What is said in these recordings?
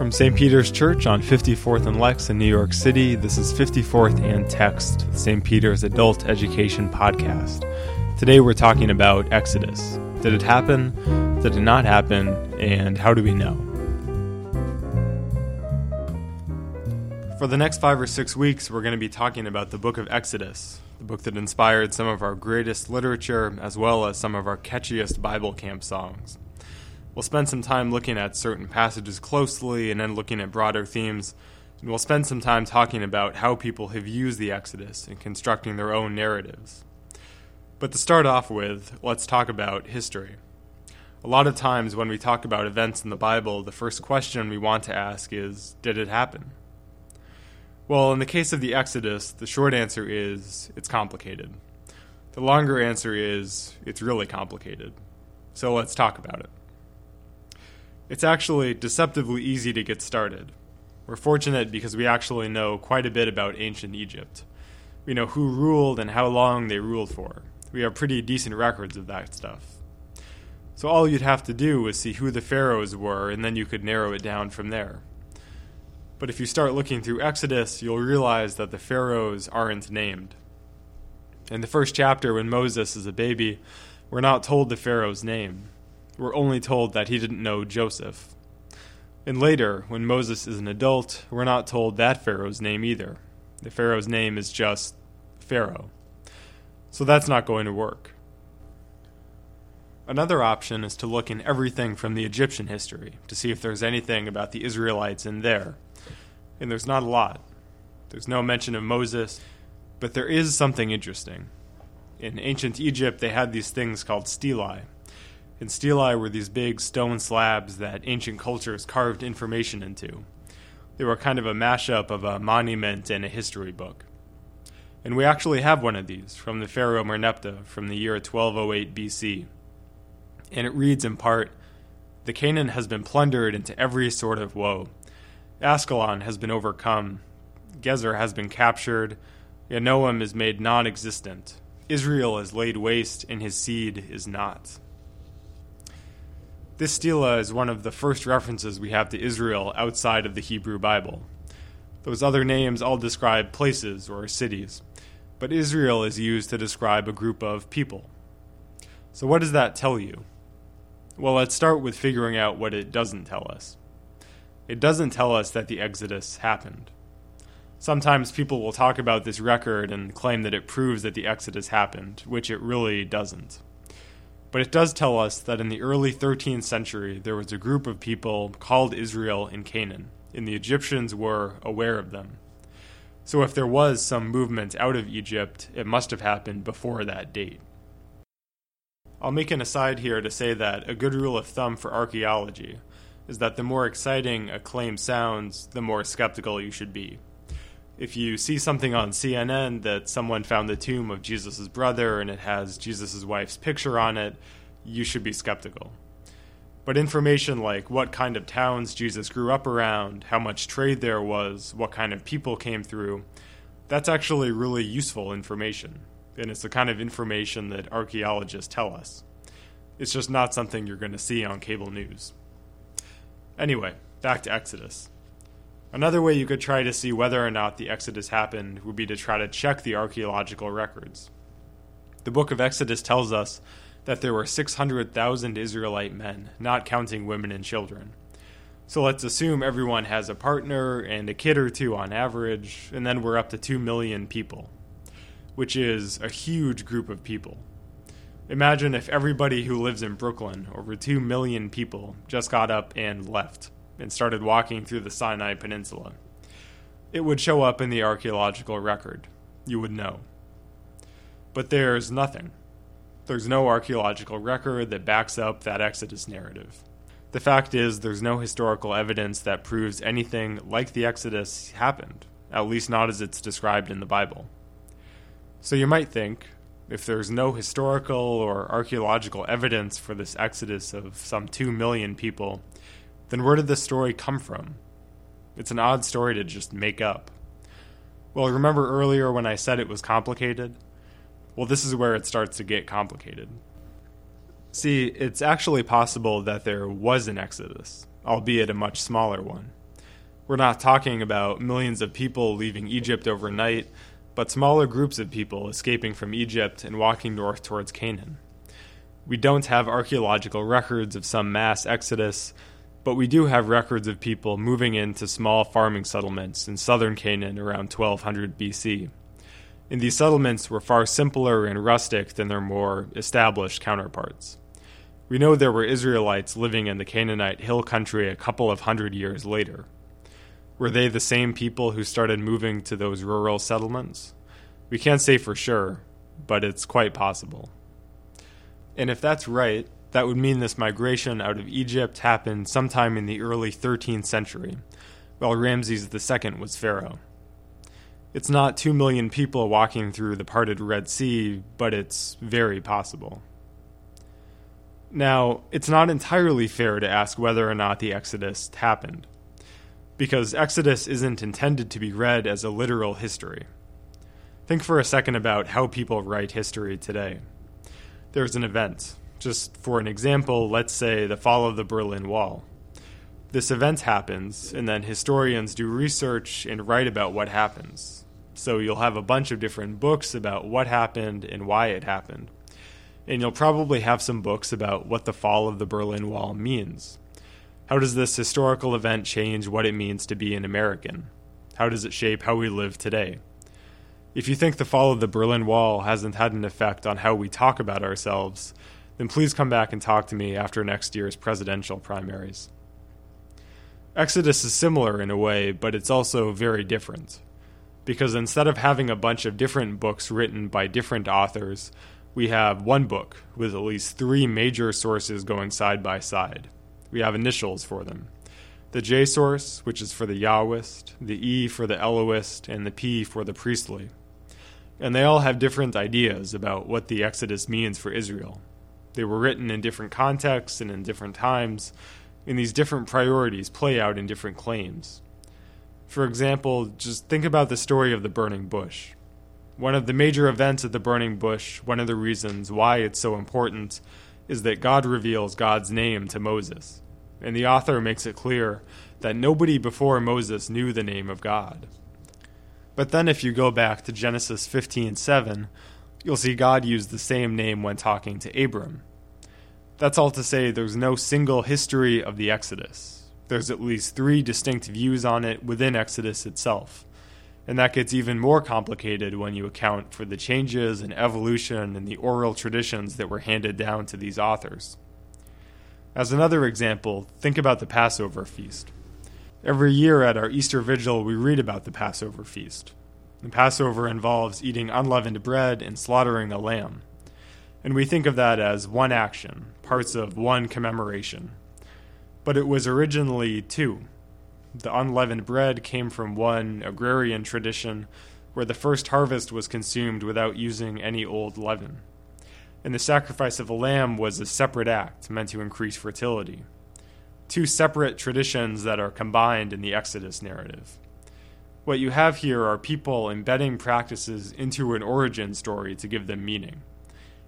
From St. Peter's Church on 54th and Lex in New York City, this is 54th and Text, St. Peter's Adult Education Podcast. Today we're talking about Exodus. Did it happen? Did it not happen? And how do we know? For the next five or six weeks, we're going to be talking about the book of Exodus, the book that inspired some of our greatest literature as well as some of our catchiest Bible camp songs. We'll spend some time looking at certain passages closely and then looking at broader themes. And we'll spend some time talking about how people have used the Exodus in constructing their own narratives. But to start off with, let's talk about history. A lot of times when we talk about events in the Bible, the first question we want to ask is Did it happen? Well, in the case of the Exodus, the short answer is it's complicated. The longer answer is it's really complicated. So let's talk about it. It's actually deceptively easy to get started. We're fortunate because we actually know quite a bit about ancient Egypt. We know who ruled and how long they ruled for. We have pretty decent records of that stuff. So all you'd have to do is see who the pharaohs were, and then you could narrow it down from there. But if you start looking through Exodus, you'll realize that the pharaohs aren't named. In the first chapter, when Moses is a baby, we're not told the pharaoh's name we're only told that he didn't know Joseph. And later, when Moses is an adult, we're not told that Pharaoh's name either. The Pharaoh's name is just Pharaoh. So that's not going to work. Another option is to look in everything from the Egyptian history to see if there's anything about the Israelites in there. And there's not a lot. There's no mention of Moses, but there is something interesting. In ancient Egypt, they had these things called stelae, and stelae were these big stone slabs that ancient cultures carved information into. They were kind of a mashup of a monument and a history book. And we actually have one of these from the pharaoh Merneptah from the year 1208 BC. And it reads in part The Canaan has been plundered into every sort of woe. Ascalon has been overcome. Gezer has been captured. Yanoam is made non existent. Israel is laid waste, and his seed is not. This stela is one of the first references we have to Israel outside of the Hebrew Bible. Those other names all describe places or cities, but Israel is used to describe a group of people. So, what does that tell you? Well, let's start with figuring out what it doesn't tell us. It doesn't tell us that the Exodus happened. Sometimes people will talk about this record and claim that it proves that the Exodus happened, which it really doesn't. But it does tell us that in the early 13th century, there was a group of people called Israel in Canaan, and the Egyptians were aware of them. So if there was some movement out of Egypt, it must have happened before that date. I'll make an aside here to say that a good rule of thumb for archaeology is that the more exciting a claim sounds, the more skeptical you should be if you see something on CNN that someone found the tomb of Jesus' brother and it has Jesus' wife's picture on it, you should be skeptical. But information like what kind of towns Jesus grew up around, how much trade there was, what kind of people came through, that's actually really useful information. And it's the kind of information that archaeologists tell us. It's just not something you're going to see on cable news. Anyway, back to Exodus. Another way you could try to see whether or not the Exodus happened would be to try to check the archaeological records. The book of Exodus tells us that there were 600,000 Israelite men, not counting women and children. So let's assume everyone has a partner and a kid or two on average, and then we're up to 2 million people, which is a huge group of people. Imagine if everybody who lives in Brooklyn, over 2 million people, just got up and left and started walking through the Sinai Peninsula. It would show up in the archaeological record. You would know. But there's nothing. There's no archaeological record that backs up that Exodus narrative. The fact is, there's no historical evidence that proves anything like the Exodus happened, at least not as it's described in the Bible. So you might think, if there's no historical or archaeological evidence for this exodus of some 2 million people, then where did this story come from? It's an odd story to just make up. Well, remember earlier when I said it was complicated? Well, this is where it starts to get complicated. See, it's actually possible that there was an Exodus, albeit a much smaller one. We're not talking about millions of people leaving Egypt overnight, but smaller groups of people escaping from Egypt and walking north towards Canaan. We don't have archaeological records of some mass exodus, but we do have records of people moving into small farming settlements in southern Canaan around 1200 BC. And these settlements were far simpler and rustic than their more established counterparts. We know there were Israelites living in the Canaanite hill country a couple of hundred years later. Were they the same people who started moving to those rural settlements? We can't say for sure, but it's quite possible. And if that's right, that would mean this migration out of Egypt happened sometime in the early 13th century, while Ramses II was pharaoh. It's not 2 million people walking through the parted Red Sea, but it's very possible. Now, it's not entirely fair to ask whether or not the Exodus happened, because Exodus isn't intended to be read as a literal history. Think for a second about how people write history today there's an event. Just for an example, let's say the fall of the Berlin Wall. This event happens, and then historians do research and write about what happens. So you'll have a bunch of different books about what happened and why it happened. And you'll probably have some books about what the fall of the Berlin Wall means. How does this historical event change what it means to be an American? How does it shape how we live today? If you think the fall of the Berlin Wall hasn't had an effect on how we talk about ourselves, then please come back and talk to me after next year's presidential primaries. Exodus is similar in a way, but it's also very different. Because instead of having a bunch of different books written by different authors, we have one book with at least three major sources going side by side. We have initials for them the J source, which is for the Yahwist, the E for the Elohist, and the P for the priestly and they all have different ideas about what the Exodus means for Israel. They were written in different contexts and in different times, and these different priorities play out in different claims. For example, just think about the story of the burning bush. One of the major events of the burning bush, one of the reasons why it's so important, is that God reveals God's name to Moses. And the author makes it clear that nobody before Moses knew the name of God. But then if you go back to Genesis 15:7, you'll see God use the same name when talking to Abram. That's all to say there's no single history of the Exodus. There's at least 3 distinct views on it within Exodus itself. And that gets even more complicated when you account for the changes and evolution in the oral traditions that were handed down to these authors. As another example, think about the Passover feast. Every year at our Easter Vigil, we read about the Passover feast. The Passover involves eating unleavened bread and slaughtering a lamb. And we think of that as one action, parts of one commemoration. But it was originally two. The unleavened bread came from one agrarian tradition where the first harvest was consumed without using any old leaven. And the sacrifice of a lamb was a separate act meant to increase fertility two separate traditions that are combined in the Exodus narrative. What you have here are people embedding practices into an origin story to give them meaning.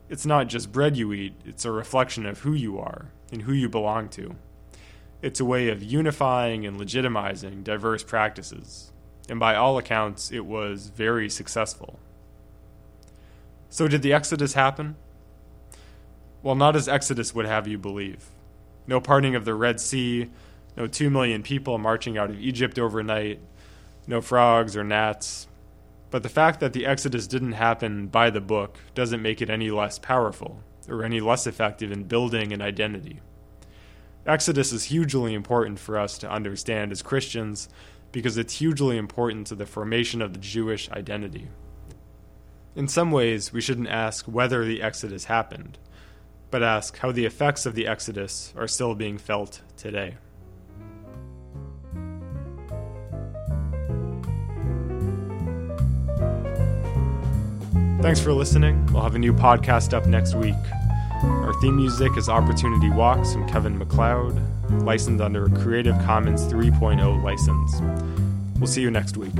It's not just bread you eat, it's a reflection of who you are and who you belong to. It's a way of unifying and legitimizing diverse practices, and by all accounts, it was very successful. So, did the Exodus happen? Well, not as Exodus would have you believe no parting of the Red Sea, no two million people marching out of Egypt overnight, no frogs or gnats. But the fact that the Exodus didn't happen by the book doesn't make it any less powerful or any less effective in building an identity. Exodus is hugely important for us to understand as Christians because it's hugely important to the formation of the Jewish identity. In some ways, we shouldn't ask whether the Exodus happened but ask how the effects of the Exodus are still being felt today. Thanks for listening. We'll have a new podcast up next week. Our theme music is Opportunity Walks from Kevin MacLeod, licensed under a Creative Commons 3.0 license. We'll see you next week.